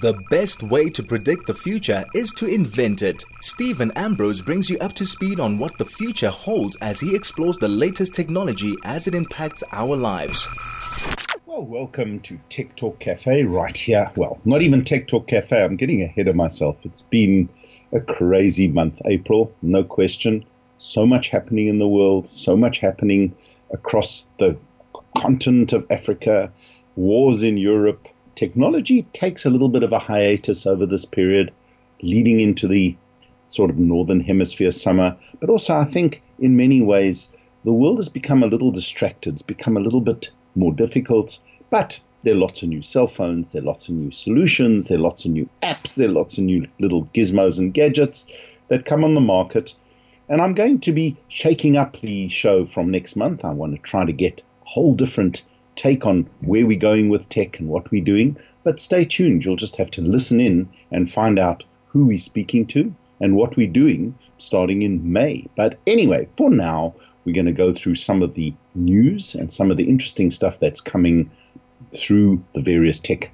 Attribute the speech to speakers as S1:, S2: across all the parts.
S1: The best way to predict the future is to invent it. Steven Ambrose brings you up to speed on what the future holds as he explores the latest technology as it impacts our lives.
S2: Well, welcome to Tech Talk Cafe right here. Well, not even Tech Talk Cafe. I'm getting ahead of myself. It's been a crazy month, April, no question. So much happening in the world, so much happening across the continent of Africa, wars in Europe, technology takes a little bit of a hiatus over this period, leading into the sort of northern hemisphere summer. But also, I think in many ways, the world has become a little distracted. It's become a little bit more difficult. But there are lots of new cell phones, there are lots of new solutions, there are lots of new apps, there are lots of new little gizmos and gadgets that come on the market. And I'm going to be shaking up the show from next month. I want to try to get a whole different take on where we're going with tech and what we're doing. But stay tuned. You'll just have to listen in and find out who we're speaking to and what we're doing starting in May. But anyway, for now, we're going to go through some of the news and some of the interesting stuff that's coming through the various tech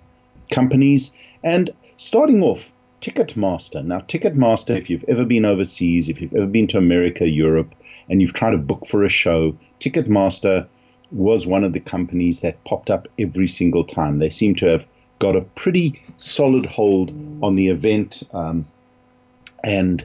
S2: companies. And starting off, Ticketmaster. Now, Ticketmaster, if you've ever been overseas, if you've ever been to America, Europe, and you've tried to book for a show, Ticketmaster was one of the companies that popped up every single time. They seem to have got a pretty solid hold on the event um, and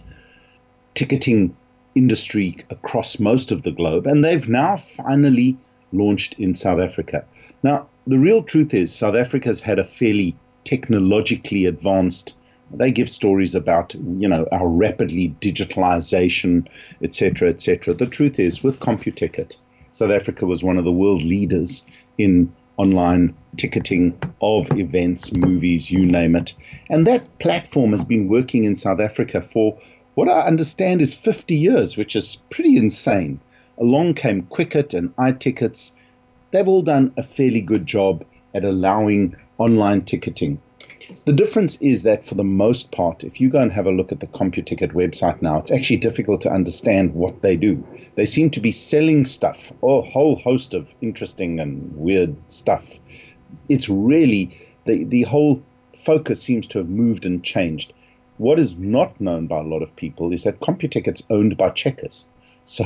S2: ticketing industry across most of the globe, and they've now finally launched in South Africa. Now, the real truth is, South Africa's had a fairly technologically advanced. They give stories about, you know, our rapidly digitalization, etc., etc. The truth is, with CompuTicket, South Africa was one of the world leaders in online ticketing of events, movies, you name it. And that platform has been working in South Africa for what I understand is 50 years, which is pretty insane. Along came Quicket and iTickets. They've all done a fairly good job at allowing online ticketing. The difference is that for the most part, if you go and have a look at the CompuTicket website now, it's actually difficult to understand what they do. They seem to be selling stuff, a whole host of interesting and weird stuff. It's really the the whole focus seems to have moved and changed. What is not known by a lot of people is that CompuTicket's owned by Checkers. So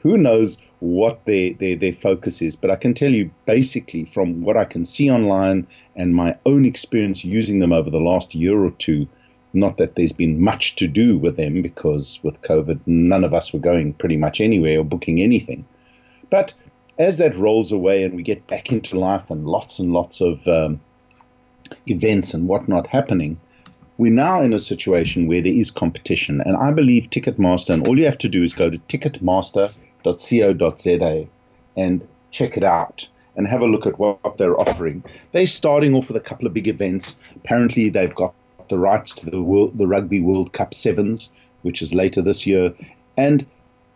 S2: who knows what their, their, their focus is. But I can tell you basically from what I can see online and my own experience using them over the last year or two, not that there's been much to do with them because with COVID, none of us were going pretty much anywhere or booking anything. But as that rolls away and we get back into life and lots and lots of um, events and whatnot happening, we're now in a situation where there is competition. And I believe Ticketmaster, and all you have to do is go to ticketmaster.co.za and check it out and have a look at what they're offering. They're starting off with a couple of big events. Apparently, they've got the rights to the world, the Rugby World Cup Sevens, which is later this year, and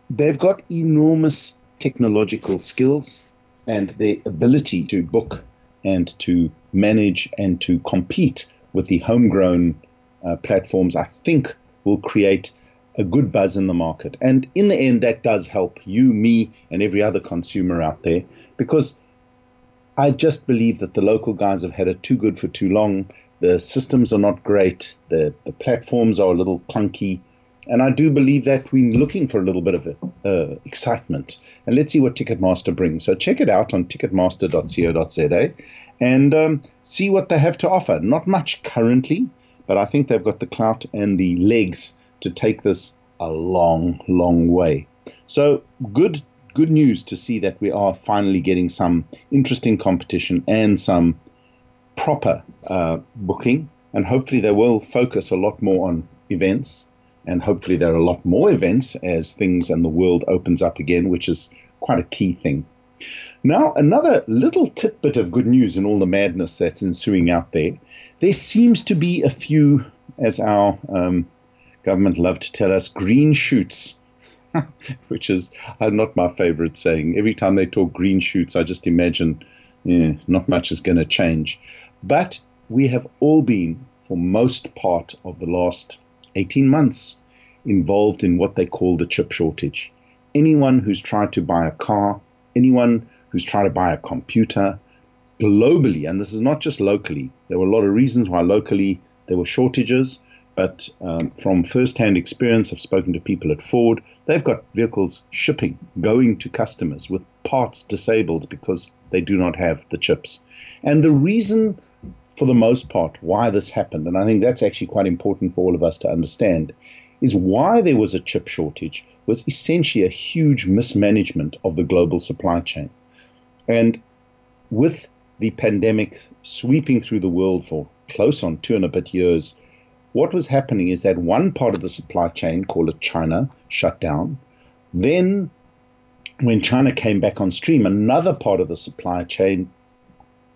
S2: they've got enormous technological skills and the ability to book and to manage and to compete with the homegrown uh, platforms, I think will create a good buzz in the market. And in the end, that does help you, me, and every other consumer out there because I just believe that the local guys have had it too good for too long. The systems are not great, the, the platforms are a little clunky. And I do believe that we're looking for a little bit of uh, excitement. And let's see what Ticketmaster brings. So check it out on ticketmaster.co.za and um, see what they have to offer. Not much currently, but I think they've got the clout and the legs to take this a long, long way. So good, good news to see that we are finally getting some interesting competition and some proper uh, booking, and hopefully they will focus a lot more on events, and hopefully there are a lot more events as things and the world opens up again, which is quite a key thing. Now, another little tidbit of good news in all the madness that's ensuing out there there seems to be a few, as our um, government love to tell us, green shoots, which is uh, not my favorite saying. Every time they talk green shoots, I just imagine yeah, not much is going to change. But we have all been, for most part of the last 18 months, involved in what they call the chip shortage. Anyone who's tried to buy a car, anyone who's tried to buy a computer, globally, and this is not just locally, there were a lot of reasons why locally there were shortages. But um, from first-hand experience, I've spoken to people at Ford. They've got vehicles shipping, going to customers with parts disabled because they do not have the chips. And the reason, for the most part, why this happened, and I think that's actually quite important for all of us to understand, is why there was a chip shortage was essentially a huge mismanagement of the global supply chain. And with the pandemic sweeping through the world for close on two and a bit years, what was happening is that one part of the supply chain, call it China, shut down. Then, when China came back on stream, another part of the supply chain,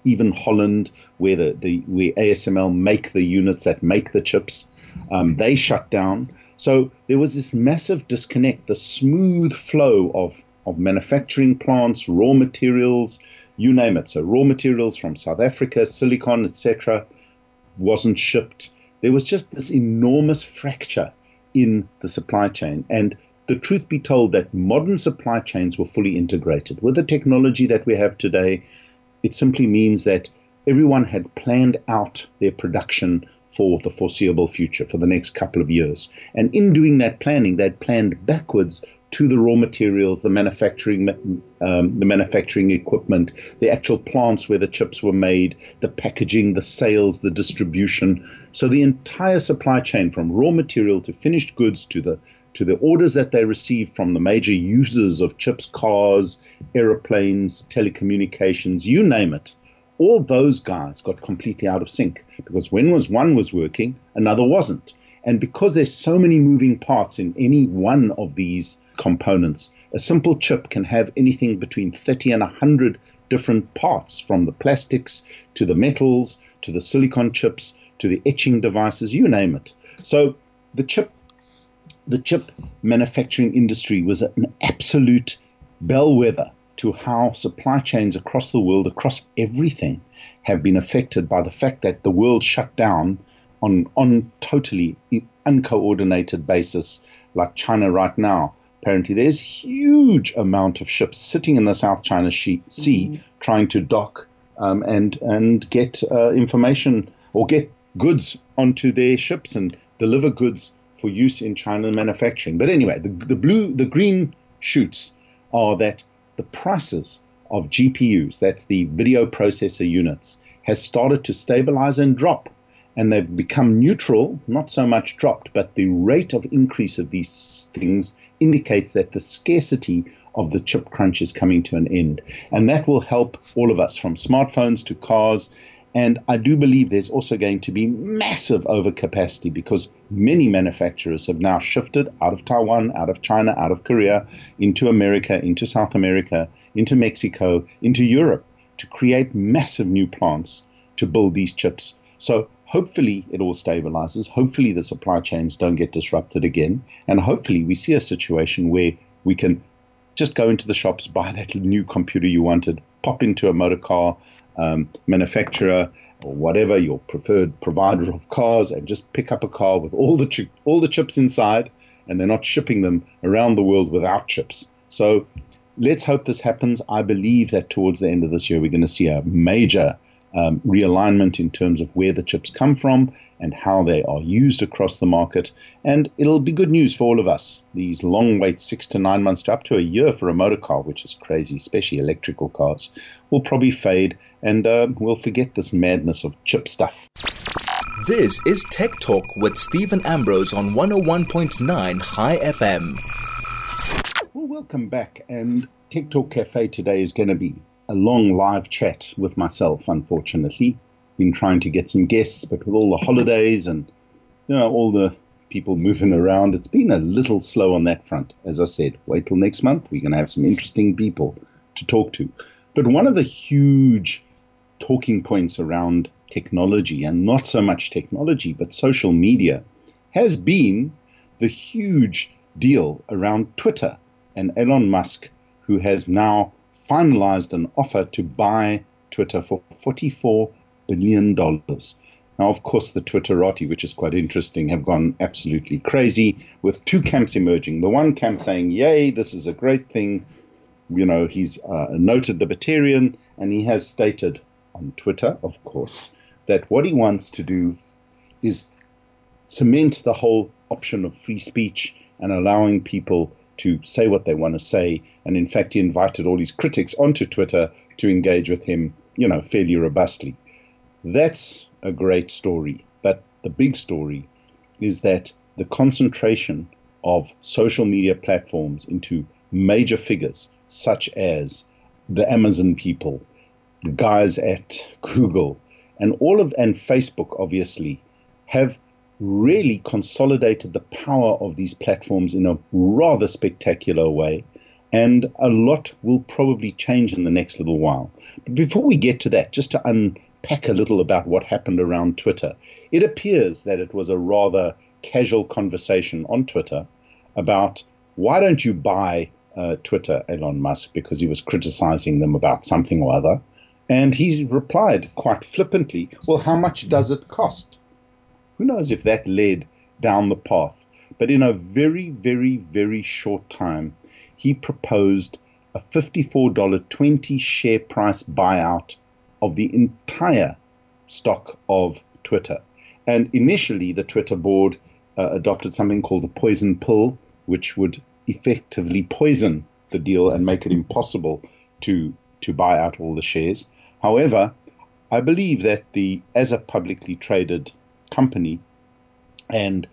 S2: even Holland, where the, the where ASML make the units that make the chips, um, they shut down. So there was this massive disconnect. The smooth flow of of manufacturing plants, raw materials, you name it. So raw materials from South Africa, silicon, etc., wasn't shipped there was just this enormous fracture in the supply chain. And the truth be told, that modern supply chains were fully integrated. With the technology that we have today, it simply means that everyone had planned out their production for the foreseeable future, for the next couple of years. And in doing that planning, they'd planned backwards to the raw materials, the manufacturing, um, the manufacturing equipment, the actual plants where the chips were made, the packaging, the sales, the distribution. So the entire supply chain, from raw material to finished goods to the to the orders that they received from the major users of chips, cars, aeroplanes, telecommunications, you name it. All those guys got completely out of sync because when was one was working, another wasn't. And because there's so many moving parts in any one of these components. A simple chip can have anything between 30 and 100 different parts, from the plastics to the metals to the silicon chips to the etching devices, you name it. So the chip the chip manufacturing industry was an absolute bellwether to how supply chains across the world, across everything, have been affected by the fact that the world shut down on on totally uncoordinated basis, like China right now apparently there's huge amount of ships sitting in the South China Sea mm-hmm. trying to dock um, and and get uh, information or get goods onto their ships and deliver goods for use in China manufacturing. But anyway, the, the blue, the green shoots are that the prices of GPUs, that's the video processor units, has started to stabilize and drop and they've become neutral, not so much dropped, but the rate of increase of these things indicates that the scarcity of the chip crunch is coming to an end. And that will help all of us from smartphones to cars. And I do believe there's also going to be massive overcapacity because many manufacturers have now shifted out of Taiwan, out of China, out of Korea, into America, into South America, into Mexico, into Europe to create massive new plants to build these chips. So hopefully it all stabilizes. Hopefully the supply chains don't get disrupted again. And hopefully we see a situation where we can just go into the shops, buy that new computer you wanted, pop into a motor car um, manufacturer or whatever your preferred provider of cars, and just pick up a car with all the chi- all the chips inside, and they're not shipping them around the world without chips. So let's hope this happens. I believe that towards the end of this year, we're going to see a major um, realignment in terms of where the chips come from and how they are used across the market. And it'll be good news for all of us. These long waits, six to nine months to up to a year for a motor car, which is crazy, especially electrical cars, will probably fade and uh, we'll forget this madness of chip stuff.
S1: This is Tech Talk with Steven Ambrose on 101.9 Chai FM.
S2: Well, welcome back. And Tech Talk Cafe today is going to be a long live chat with myself, unfortunately. Been trying to get some guests, but with all the holidays and you know all the people moving around, it's been a little slow on that front. As I said, wait till next month. We're going to have some interesting people to talk to. But one of the huge talking points around technology, and not so much technology, but social media, has been the huge deal around Twitter and Elon Musk, who has now finalized an offer to buy Twitter for $44 billion. Now, of course, the Twitterati, which is quite interesting, have gone absolutely crazy with two camps emerging. The one camp saying, Yay, this is a great thing. You know, he's uh, noted libertarian and he has stated on Twitter, of course, that what he wants to do is cement the whole option of free speech and allowing people to say what they want to say. And in fact, he invited all his critics onto Twitter to engage with him, you know, fairly robustly. That's a great story. But the big story is that the concentration of social media platforms into major figures such as the Amazon people, the guys at Google, and all of and Facebook obviously have really consolidated the power of these platforms in a rather spectacular way. And a lot will probably change in the next little while. But before we get to that, just to unpack a little about what happened around Twitter, it appears that it was a rather casual conversation on Twitter about why don't you buy uh, Twitter, Elon Musk, because he was criticizing them about something or other. And he replied quite flippantly, Well, how much does it cost? Who knows if that led down the path? But in a very, very, very short time, he proposed a $54.20 share price buyout of the entire stock of Twitter. And initially, the Twitter board uh, adopted something called a poison pill, which would effectively poison the deal and make it impossible to to buy out all the shares. However, I believe that the as a publicly traded company and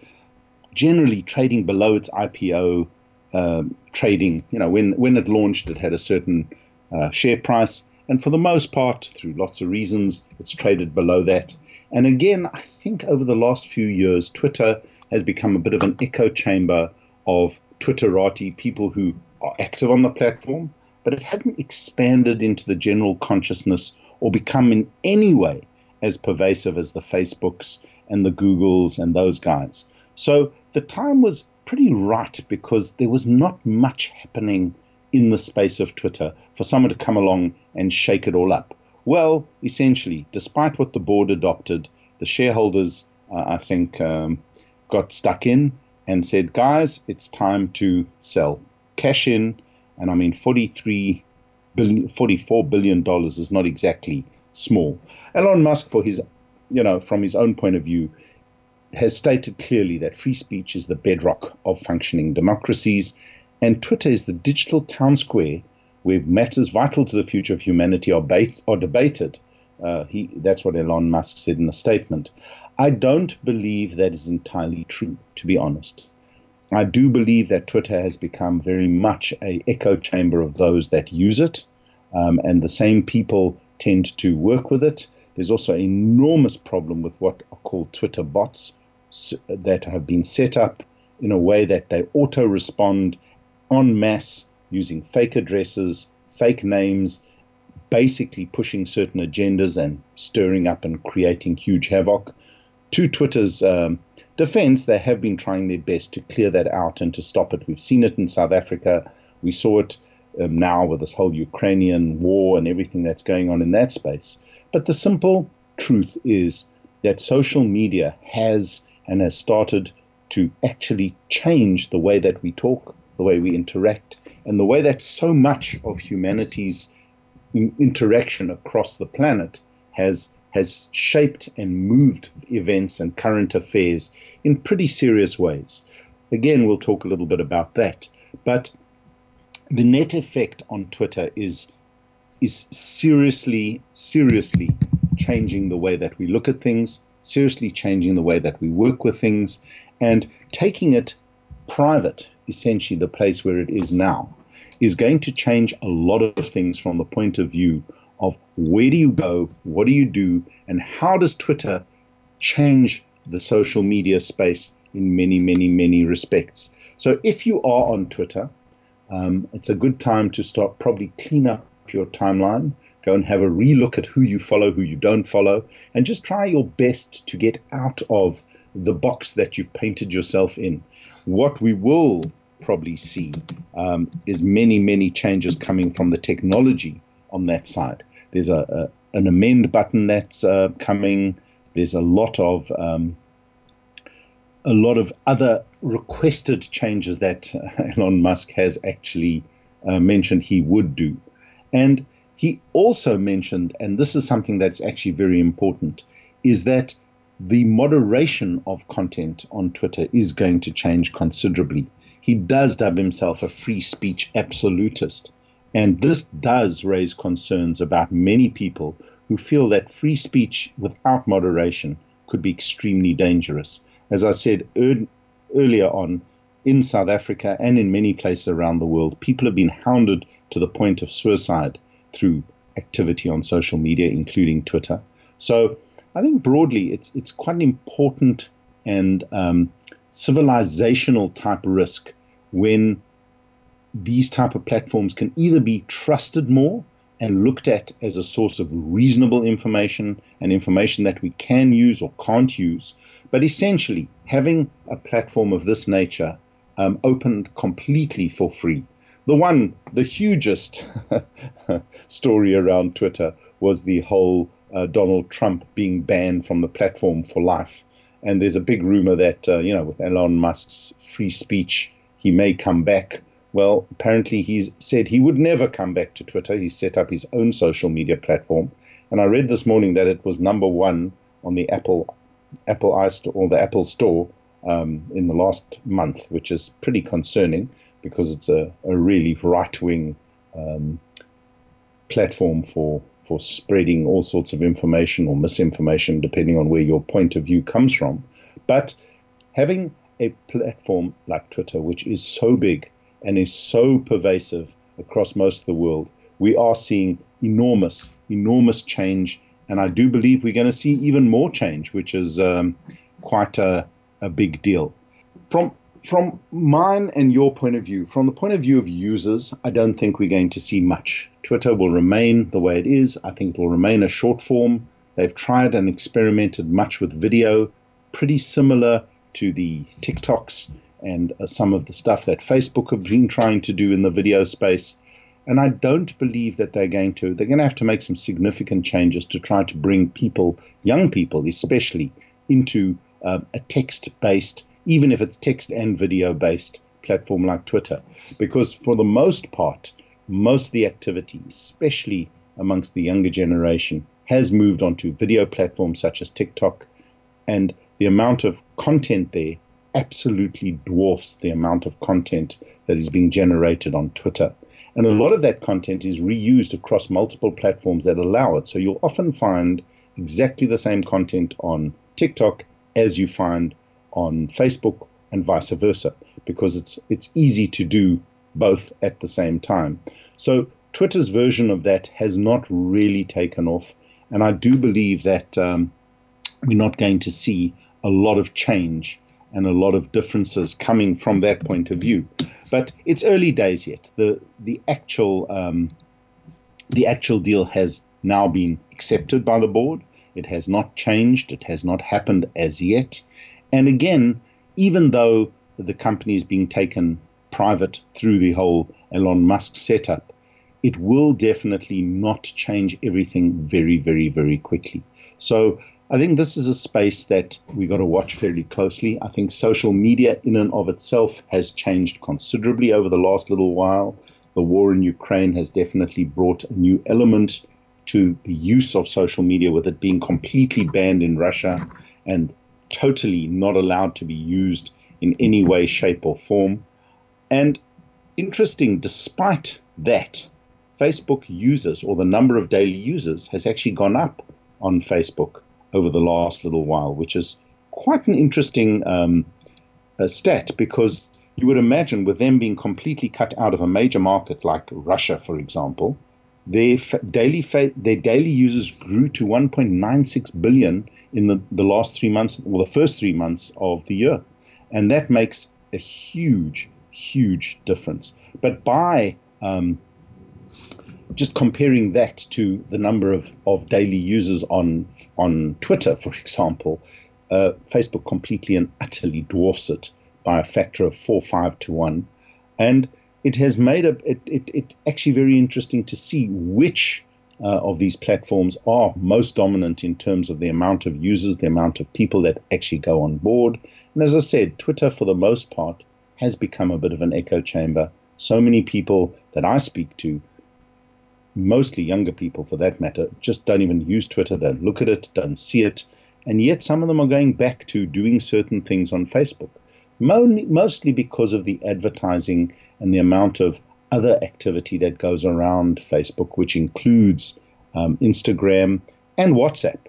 S2: generally trading below its IPO um, trading, you know, when when it launched, it had a certain uh, share price, and for the most part, through lots of reasons, it's traded below that. And again, I think over the last few years, Twitter has become a bit of an echo chamber of Twitterati, people who are active on the platform, but it hadn't expanded into the general consciousness or become in any way as pervasive as the Facebooks and the Googles and those guys. So the time was pretty right because there was not much happening in the space of Twitter for someone to come along and shake it all up. Well, essentially, despite what the board adopted, the shareholders, uh, I think, um, got stuck in and said, guys, it's time to sell. Cash in, and I mean, 43 billion, 44 billion dollars is not exactly small. Elon Musk, for his, you know, from his own point of view, has stated clearly that free speech is the bedrock of functioning democracies, and Twitter is the digital town square where matters vital to the future of humanity are, based, are debated. Uh, he, that's what Elon Musk said in a statement. I don't believe that is entirely true, to be honest. I do believe that Twitter has become very much a echo chamber of those that use it, um, and the same people tend to work with it. There's also an enormous problem with what are called Twitter bots that have been set up in a way that they auto respond en masse using fake addresses, fake names, basically pushing certain agendas and stirring up and creating huge havoc to Twitter's um, defense, they have been trying their best to clear that out and to stop it. We've seen it in South Africa. We saw it um, now with this whole Ukrainian war and everything that's going on in that space. But the simple truth is that social media has and has started to actually change the way that we talk, the way we interact, and the way that so much of humanity's interaction across the planet has has shaped and moved events and current affairs in pretty serious ways. Again, we'll talk a little bit about that. But the net effect on Twitter is is seriously, seriously changing the way that we look at things, seriously changing the way that we work with things, and taking it private, essentially the place where it is now, is going to change a lot of things from the point of view of where do you go, what do you do, and how does Twitter change the social media space in many, many, many respects. So if you are on Twitter, um, it's a good time to start probably clean up your timeline, go and have a relook at who you follow, who you don't follow, and just try your best to get out of the box that you've painted yourself in. What we will probably see um, is many, many changes coming from the technology on that side. There's a, a an amend button that's uh, coming. There's a lot of um, a lot of other requested changes that Elon Musk has actually uh, mentioned he would do, and He also mentioned, and this is something that's actually very important, is that the moderation of content on Twitter is going to change considerably. He does dub himself a free speech absolutist. And this does raise concerns about many people who feel that free speech without moderation could be extremely dangerous. As I said er- earlier on, in South Africa and in many places around the world, people have been hounded to the point of suicide through activity on social media, including Twitter. So I think broadly, it's it's quite an important and um, civilizational type risk when these type of platforms can either be trusted more and looked at as a source of reasonable information and information that we can use or can't use, but essentially having a platform of this nature um, opened completely for free. The one, the hugest story around Twitter was the whole uh, Donald Trump being banned from the platform for life. And there's a big rumor that, uh, you know, with Elon Musk's free speech, he may come back. Well, apparently he's said he would never come back to Twitter. He set up his own social media platform. And I read this morning that it was number one on the Apple Apple iStore or the Apple Store um, in the last month, which is pretty concerning because it's a, a really right wing um, platform for for spreading all sorts of information or misinformation, depending on where your point of view comes from. But having a platform like Twitter, which is so big and is so pervasive across most of the world, we are seeing enormous, enormous change. And I do believe we're going to see even more change, which is um, quite a, a big deal. From from mine and your point of view, from the point of view of users, I don't think we're going to see much. Twitter will remain the way it is. I think it will remain a short form. They've tried and experimented much with video, pretty similar to the TikToks and uh, some of the stuff that Facebook have been trying to do in the video space. And I don't believe that they're going to. They're going to have to make some significant changes to try to bring people, young people especially, into uh, a text based even if it's text and video based platform like Twitter. Because for the most part, most of the activity, especially amongst the younger generation, has moved onto video platforms such as TikTok. And the amount of content there absolutely dwarfs the amount of content that is being generated on Twitter. And a lot of that content is reused across multiple platforms that allow it. So you'll often find exactly the same content on TikTok as you find on Facebook and vice versa because it's it's easy to do both at the same time. So Twitter's version of that has not really taken off, and I do believe that um, we're not going to see a lot of change and a lot of differences coming from that point of view. But it's early days yet. the The actual um, the actual deal has now been accepted by the board. It has not changed. It has not happened as yet. And again, even though the company is being taken private through the whole Elon Musk setup, it will definitely not change everything very, very, very quickly. So I think this is a space that we've got to watch fairly closely. I think social media in and of itself has changed considerably over the last little while. The war in Ukraine has definitely brought a new element to the use of social media, with it being completely banned in Russia and totally not allowed to be used in any way, shape, or form. And interesting, despite that, Facebook users or the number of daily users has actually gone up on Facebook over the last little while, which is quite an interesting um, uh, stat because you would imagine with them being completely cut out of a major market like Russia, for example, their daily their daily users grew to 1.96 billion in the, the last three months, or the first three months of the year. And that makes a huge, huge difference. But by um, just comparing that to the number of, of daily users on on Twitter, for example, uh, Facebook completely and utterly dwarfs it by a factor of four, five to one. And it has made a, it, it, it actually very interesting to see which uh, of these platforms are most dominant in terms of the amount of users, the amount of people that actually go on board. And as I said, Twitter, for the most part, has become a bit of an echo chamber. So many people that I speak to mostly younger people for that matter, just don't even use Twitter. They look at it, don't see it. And yet some of them are going back to doing certain things on Facebook, mostly because of the advertising and the amount of other activity that goes around Facebook, which includes um, Instagram and WhatsApp.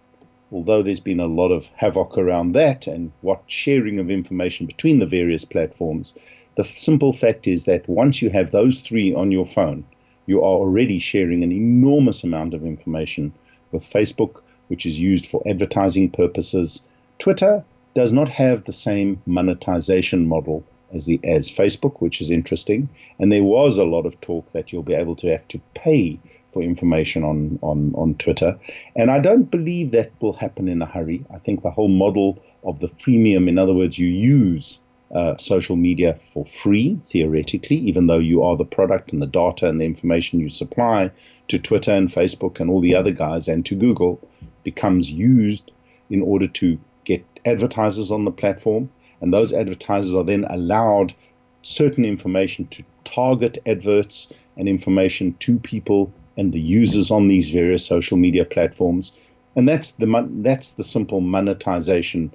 S2: Although there's been a lot of havoc around that and what sharing of information between the various platforms, the simple fact is that once you have those three on your phone, you are already sharing an enormous amount of information with Facebook, which is used for advertising purposes. Twitter does not have the same monetization model as the as Facebook, which is interesting. And there was a lot of talk that you'll be able to have to pay for information on, on, on Twitter. And I don't believe that will happen in a hurry. I think the whole model of the freemium, in other words, you use uh, social media for free, theoretically, even though you are the product and the data and the information you supply to Twitter and Facebook and all the other guys and to Google becomes used in order to get advertisers on the platform. And those advertisers are then allowed certain information to target adverts and information to people and the users on these various social media platforms. And that's the that's the simple monetization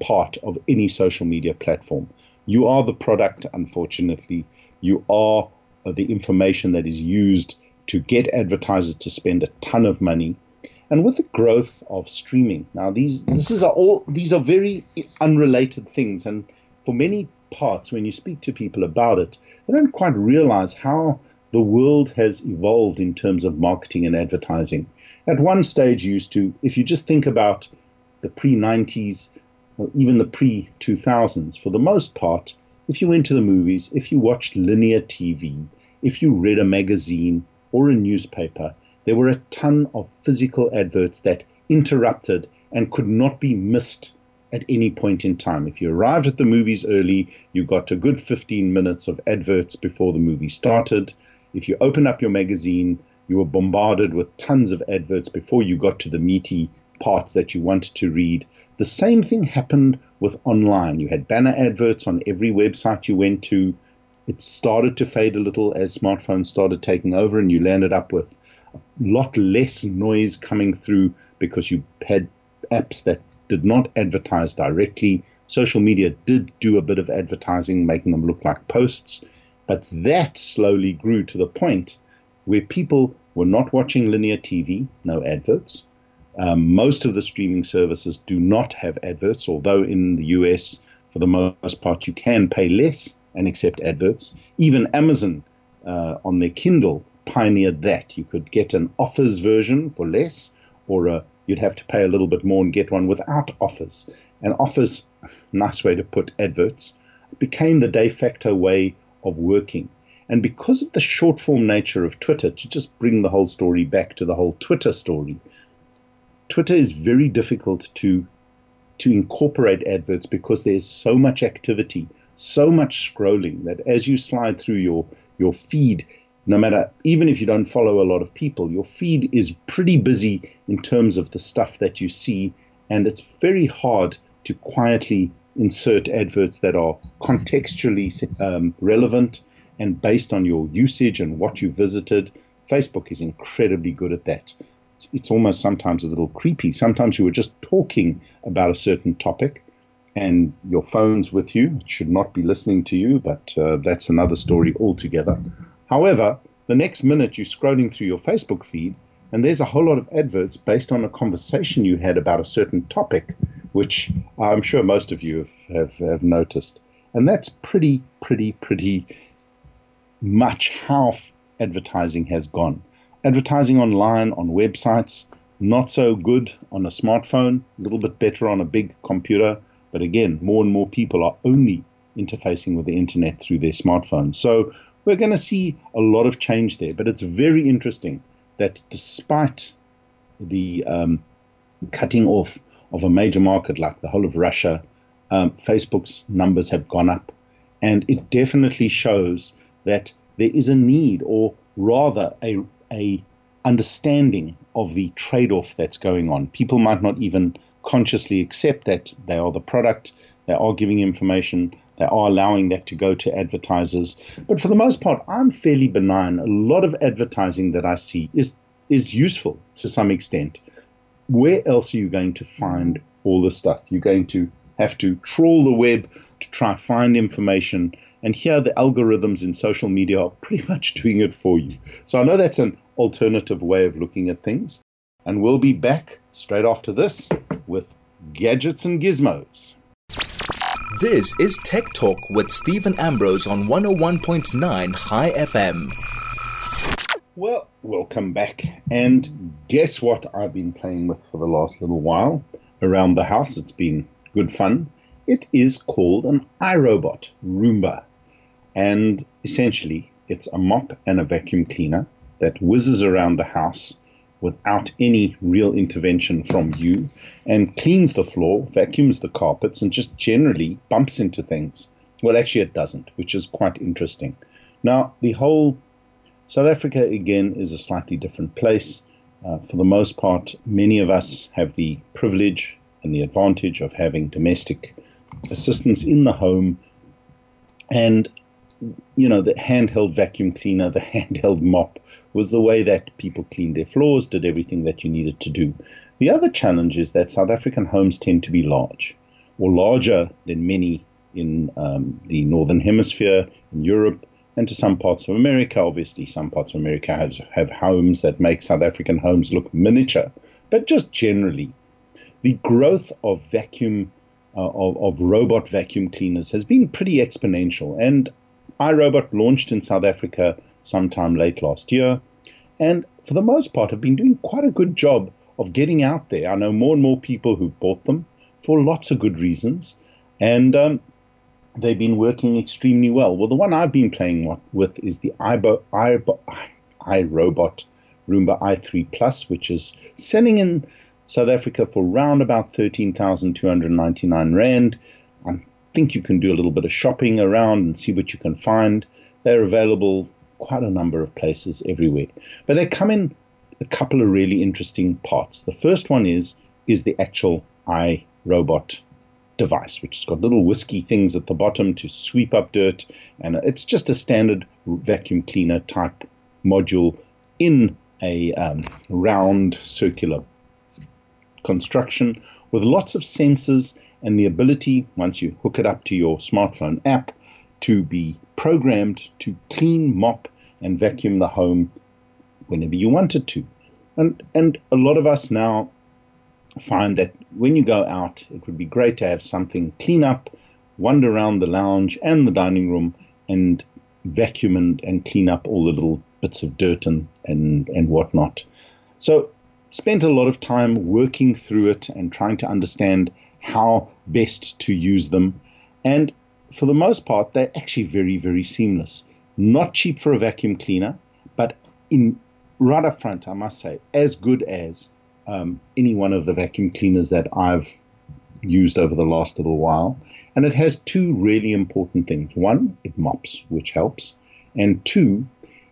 S2: part of any social media platform. You are the product, unfortunately. You are uh, the information that is used to get advertisers to spend a ton of money. And with the growth of streaming, now these this is all these are very unrelated things. And for many parts, when you speak to people about it, they don't quite realize how the world has evolved in terms of marketing and advertising. At one stage, used to, if you just think about the pre 90s, or even the pre 2000s, for the most part, if you went to the movies, if you watched linear TV, if you read a magazine or a newspaper, there were a ton of physical adverts that interrupted and could not be missed at any point in time. If you arrived at the movies early, you got a good 15 minutes of adverts before the movie started. If you open up your magazine, you were bombarded with tons of adverts before you got to the meaty parts that you wanted to read. The same thing happened with online. You had banner adverts on every website you went to. It started to fade a little as smartphones started taking over, and you landed up with a lot less noise coming through because you had apps that did not advertise directly. Social media did do a bit of advertising, making them look like posts, but that slowly grew to the point where people were not watching linear TV, no adverts. Um, most of the streaming services do not have adverts, although in the US, for the most part, you can pay less and accept adverts. Even Amazon uh, on their Kindle pioneered that. You could get an offers version for less, or a, you'd have to pay a little bit more and get one without offers. And offers, nice way to put adverts, became the de facto way of working. And because of the short form nature of Twitter, to just bring the whole story back to the whole Twitter story, Twitter is very difficult to to incorporate adverts because there's so much activity, so much scrolling that as you slide through your your feed, no matter even if you don't follow a lot of people, your feed is pretty busy in terms of the stuff that you see, and it's very hard to quietly insert adverts that are contextually um, relevant and based on your usage and what you visited. Facebook is incredibly good at that it's almost sometimes a little creepy. Sometimes you were just talking about a certain topic and your phone's with you. It should not be listening to you, but uh, that's another story altogether. However, the next minute you're scrolling through your Facebook feed and there's a whole lot of adverts based on a conversation you had about a certain topic, which I'm sure most of you have, have, have noticed. And that's pretty, pretty, pretty much how advertising has gone. Advertising online on websites, not so good on a smartphone, a little bit better on a big computer. But again, more and more people are only interfacing with the internet through their smartphones. So we're going to see a lot of change there. But it's very interesting that despite the um, cutting off of a major market like the whole of Russia, um, Facebook's numbers have gone up. And it definitely shows that there is a need, or rather a, a understanding of the trade-off that's going on. People might not even consciously accept that they are the product, they are giving information, They are allowing that to go to advertisers. But for the most part, I'm fairly benign. A lot of advertising that I see is, is useful to some extent. Where else are you going to find all this stuff? You're going to have to trawl the web to try find information. And here, the algorithms in social media are pretty much doing it for you. So I know that's an alternative way of looking at things. And we'll be back straight after this with gadgets and gizmos.
S1: This is Tech Talk with Steven Ambrose on 101.9 Chai FM.
S2: Well, welcome back. And guess what I've been playing with for the last little while around the house? It's been good fun. It is called an iRobot Roomba. And essentially, it's a mop and a vacuum cleaner that whizzes around the house without any real intervention from you and cleans the floor, vacuums the carpets, and just generally bumps into things. Well, actually, it doesn't, which is quite interesting. Now, the whole South Africa, again, is a slightly different place. Uh, for the most part, many of us have the privilege and the advantage of having domestic assistance in the home. And, you know, the handheld vacuum cleaner, the handheld mop was the way that people cleaned their floors, did everything that you needed to do. The other challenge is that South African homes tend to be large, or larger than many in um, the Northern Hemisphere, in Europe, and to some parts of America. Obviously, some parts of America have, have homes that make South African homes look miniature. But just generally, the growth of vacuum, uh, of, of robot vacuum cleaners has been pretty exponential. And iRobot launched in South Africa sometime late last year. And for the most part, have been doing quite a good job of getting out there. I know more and more people who've bought them for lots of good reasons. And um, they've been working extremely well. Well, the one I've been playing with is the iRobot Roomba i3 Plus, which is selling in South Africa for around about 13,299 Rand. Think you can do a little bit of shopping around and see what you can find. They're available quite a number of places everywhere. But they come in a couple of really interesting parts. The first one is is the actual iRobot device, which has got little whiskey things at the bottom to sweep up dirt, and it's just a standard vacuum cleaner type module in a um, round circular construction with lots of sensors and the ability, once you hook it up to your smartphone app, to be programmed to clean, mop, and vacuum the home whenever you wanted to. And, and a lot of us now find that when you go out, it would be great to have something clean up, wander around the lounge and the dining room, and vacuum and, and clean up all the little bits of dirt and, and, and whatnot. So, spent a lot of time working through it and trying to understand how best to use them. And for the most part, they're actually very, very seamless. Not cheap for a vacuum cleaner, but in right up front, I must say, as good as um, any one of the vacuum cleaners that I've used over the last little while. And it has two really important things. One, it mops, which helps. And two,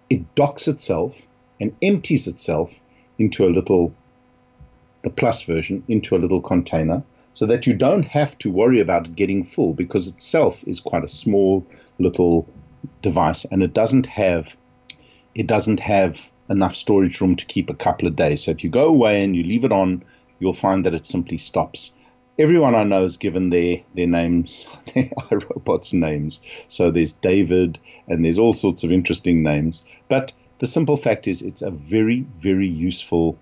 S2: it docks itself and empties itself into a little, the plus version, into a little container so that you don't have to worry about it getting full because itself is quite a small little device and it doesn't have it doesn't have enough storage room to keep a couple of days. So if you go away and you leave it on, you'll find that it simply stops. Everyone I know has given their their names, their iRobots names. So there's David and there's all sorts of interesting names. But the simple fact is it's a very, very useful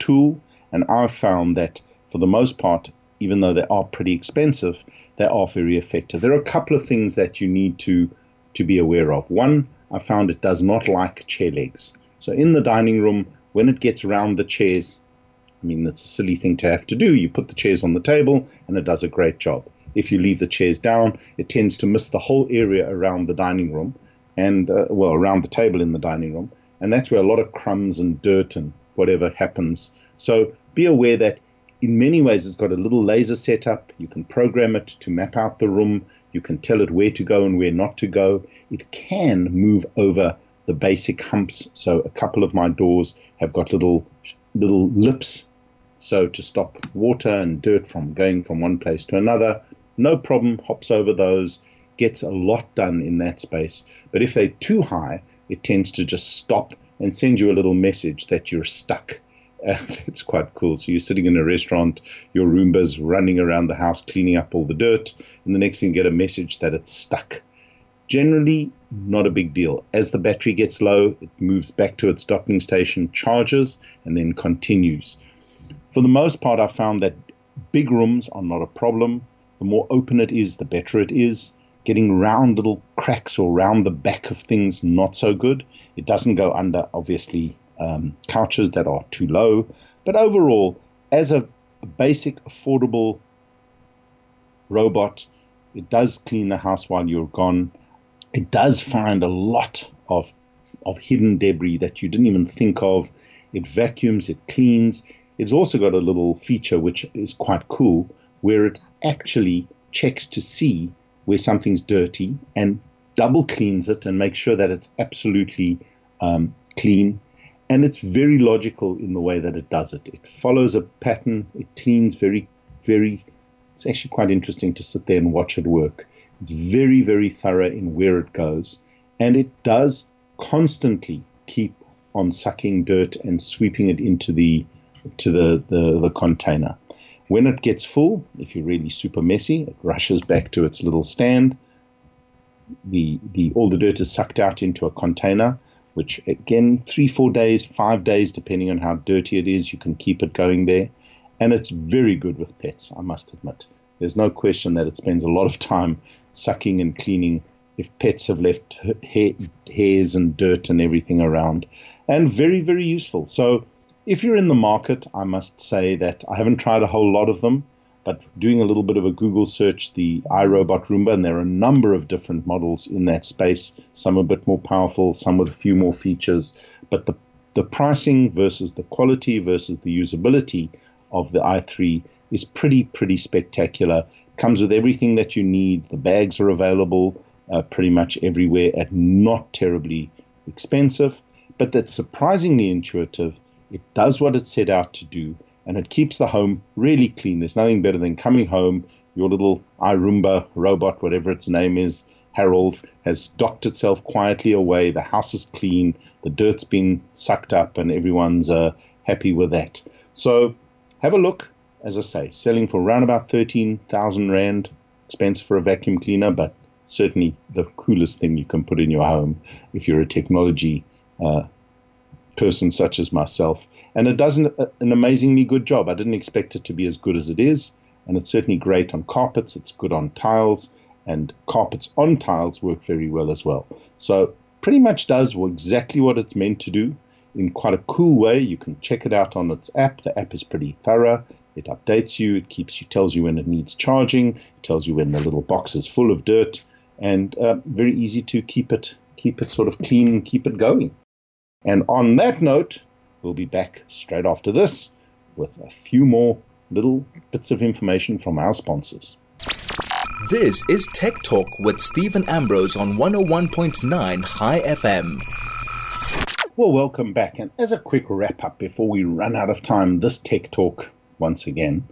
S2: tool. And I've found that for the most part, even though they are pretty expensive, they are very effective. There are a couple of things that you need to to be aware of. One, I found it does not like chair legs. So in the dining room, when it gets around the chairs, I mean, it's a silly thing to have to do. You put the chairs on the table, and it does a great job. If you leave the chairs down, it tends to miss the whole area around the dining room, and uh, well, around the table in the dining room, and that's where a lot of crumbs and dirt and whatever happens. So be aware that in many ways, it's got a little laser setup. You can program it to map out the room. You can tell it where to go and where not to go. It can move over the basic humps. So a couple of my doors have got little little lips, so to stop water and dirt from going from one place to another. no problem, hops over those, gets a lot done in that space. But if they're too high, it tends to just stop and send you a little message that you're stuck. Uh, it's quite cool. So you're sitting in a restaurant, your Roomba's running around the house cleaning up all the dirt, and the next thing you get a message that it's stuck. Generally, not a big deal. As the battery gets low, it moves back to its docking station, charges, and then continues. For the most part, I found that big rooms are not a problem. The more open it is, the better it is. Getting round little cracks or round the back of things, not so good. It doesn't go under, obviously, um, couches that are too low. But overall, as a, basic, affordable robot, it does clean the house while you're gone. It does find a lot of of hidden debris that you didn't even think of. It vacuums, it cleans. It's also got a little feature which is quite cool where it actually checks to see where something's dirty and double cleans it and makes sure that it's absolutely um, clean. And it's very logical in the way that it does it. It follows a pattern, it cleans very, very. It's actually quite interesting to sit there and watch it work. It's very, very thorough in where it goes. And it does constantly keep on sucking dirt and sweeping it into the to the, the, the container. When it gets full, if you're really super messy, it rushes back to its little stand. The, the all the dirt is sucked out into a container, which again, three, four days, five days, depending on how dirty it is, you can keep it going there. And it's very good with pets, I must admit. There's no question that it spends a lot of time sucking and cleaning if pets have left hair, hairs and dirt and everything around. And very, very useful. So if you're in the market, I must say that I haven't tried a whole lot of them, but doing a little bit of a Google search, the iRobot Roomba, and there are a number of different models in that space, some a bit more powerful, some with a few more features, but the, the pricing versus the quality versus the usability of the i3 is pretty, pretty spectacular. Comes with everything that you need. The bags are available uh, pretty much everywhere at not terribly expensive, but that's surprisingly intuitive it does what it set out to do, and it keeps the home really clean. There's nothing better than coming home, your little iRoomba robot, whatever its name is, Harold, has docked itself quietly away. The house is clean, the dirt's been sucked up, and everyone's uh, happy with that. So have a look. As I say, selling for around about 13,000 Rand. Expensive for a vacuum cleaner, but certainly the coolest thing you can put in your home if you're a technology uh, person such as myself. And it does an, an amazingly good job. I didn't expect it to be as good as it is. And it's certainly great on carpets, it's good on tiles, and carpets on tiles work very well as well. So, pretty much does exactly what it's meant to do in quite a cool way. You can check it out on its app. The app is pretty thorough. It updates you, it keeps you, tells you when it needs charging, it tells you when the little box is full of dirt, and uh, very easy to keep it keep it sort of clean keep it going. And on that note, we'll be back straight after this with a few more little bits of information from our sponsors.
S1: This is Tech Talk with Steven Ambrose on 101.9 Chai FM.
S2: Well, welcome back. And as a quick wrap up before we run out of time, this Tech Talk once again.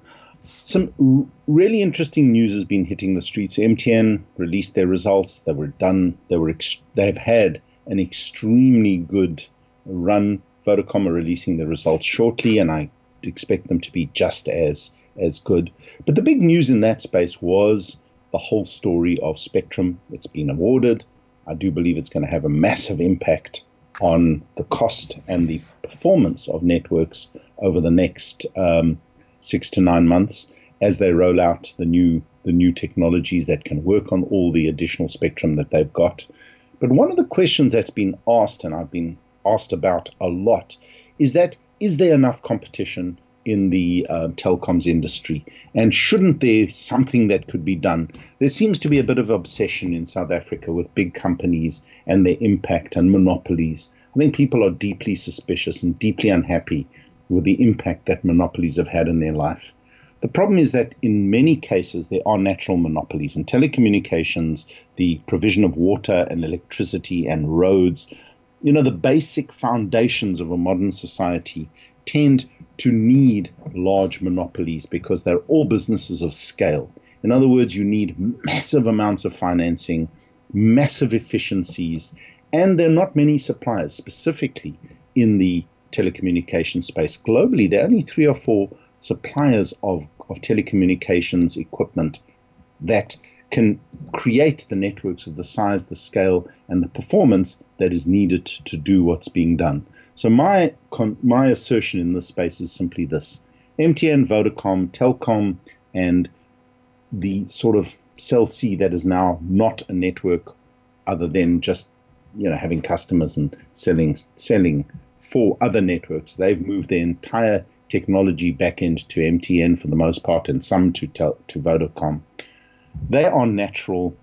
S2: Some really interesting news has been hitting the streets. MTN released their results. They were done. They were. Ex- they've had an extremely good run. Vodacom are releasing the results shortly, and I expect them to be just as as good. But the big news in that space was the whole story of Spectrum. It's been awarded. I do believe it's going to have a massive impact on the cost and the performance of networks over the next um, six to nine months as they roll out the new the new technologies that can work on all the additional spectrum that they've got. But one of the questions that's been asked, and I've been asked about a lot is that is there enough competition in the uh, telecoms industry? And shouldn't there something that could be done? There seems to be a bit of obsession in South Africa with big companies and their impact and monopolies. I think people are deeply suspicious and deeply unhappy with the impact that monopolies have had in their life. The problem is that in many cases there are natural monopolies. In telecommunications, the provision of water and electricity and roads you know, the basic foundations of a modern society tend to need large monopolies because they're all businesses of scale. In other words, you need massive amounts of financing, massive efficiencies, and there are not many suppliers specifically in the telecommunication space. Globally, there are only three or four suppliers of, of telecommunications equipment that can create the networks of the size, the scale, and the performance that is needed to do what's being done. So my my assertion in this space is simply this: MTN, Vodacom, Telkom, and the sort of Cell C that is now not a network, other than just you know having customers and selling selling for other networks. They've moved their entire technology back end to MTN for the most part, and some to to Vodacom. They are natural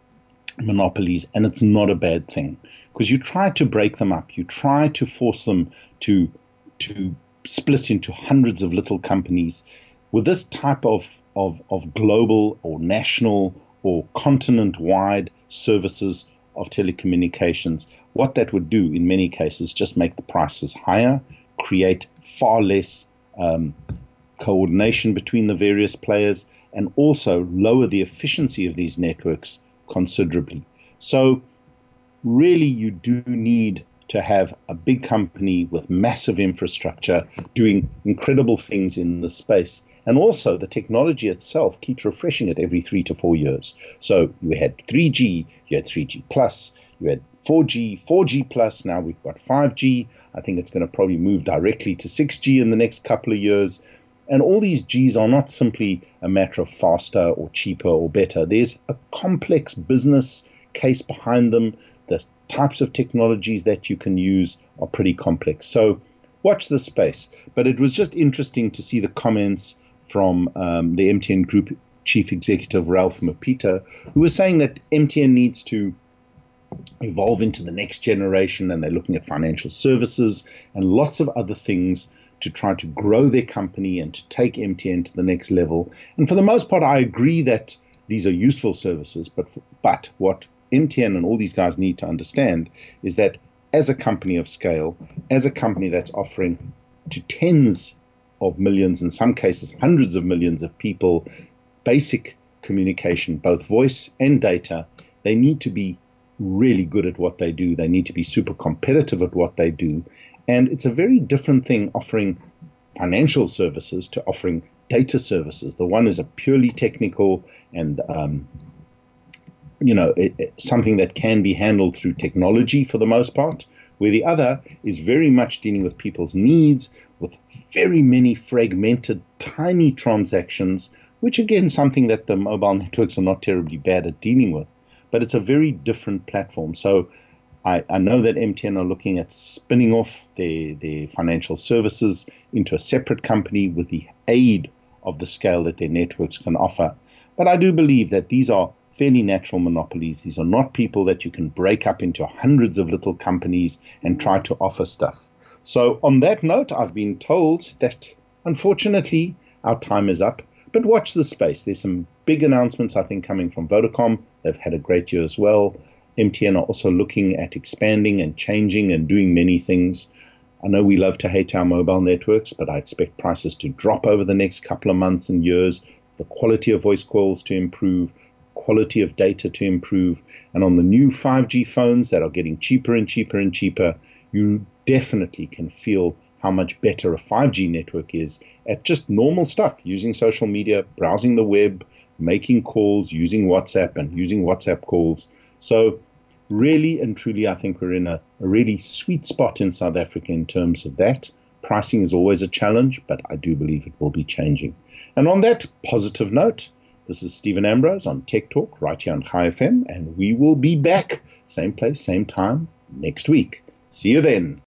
S2: monopolies, and it's not a bad thing because you try to break them up. You try to force them to to split into hundreds of little companies. With this type of, of, of global or national or continent wide services of telecommunications, what that would do in many cases just make the prices higher, create far less um, coordination between the various players, and also lower the efficiency of these networks considerably. So, really, you do need to have a big company with massive infrastructure doing incredible things in the space. And also, the technology itself keeps refreshing it every three to four years. So, you had 3G, you had 3G plus, you had 4G, 4G plus. Now we've got 5G. I think it's going to probably move directly to 6G in the next couple of years. And all these G's are not simply a matter of faster or cheaper or better. There's a complex business case behind them. The types of technologies that you can use are pretty complex. So watch the space. But it was just interesting to see the comments from um, the MTN Group Chief Executive Ralph Mupita, who was saying that MTN needs to evolve into the next generation and they're looking at financial services and lots of other things to try to grow their company and to take MTN to the next level. And for the most part, I agree that these are useful services. But but what MTN and all these guys need to understand is that as a company of scale, as a company that's offering to tens of millions, in some cases hundreds of millions of people, basic communication, both voice and data, they need to be really good at what they do. They need to be super competitive at what they do. And it's a very different thing offering financial services to offering data services. The one is a purely technical and um, you know it, it, something that can be handled through technology for the most part, where the other is very much dealing with people's needs with very many fragmented, tiny transactions, which again something that the mobile networks are not terribly bad at dealing with, but it's a very different platform. So I, I, know that MTN are looking at spinning off their, their financial services into a separate company with the aid of the scale that their networks can offer. But I do believe that these are fairly natural monopolies. These are not people that you can break up into hundreds of little companies and try to offer stuff. So, on that note, I've been told that unfortunately our time is up. But watch the space. There's some big announcements, I think, coming from Vodacom. They've had a great year as well. MTN are also looking at expanding and changing and doing many things. I know we love to hate our mobile networks, but I expect prices to drop over the next couple of months and years, the quality of voice calls to improve, quality of data to improve, and on the new 5G phones that are getting cheaper and cheaper and cheaper, you definitely can feel how much better a 5G network is at just normal stuff, using social media, browsing the web, making calls, using WhatsApp and using WhatsApp calls. So really and truly, I think we're in a, a really sweet spot in South Africa in terms of that. Pricing is always a challenge, but I do believe it will be changing. And on that positive note, this is Steven Ambrose on Tech Talk right here on Chai FM, and we will be back, same place, same time, next week. See you then.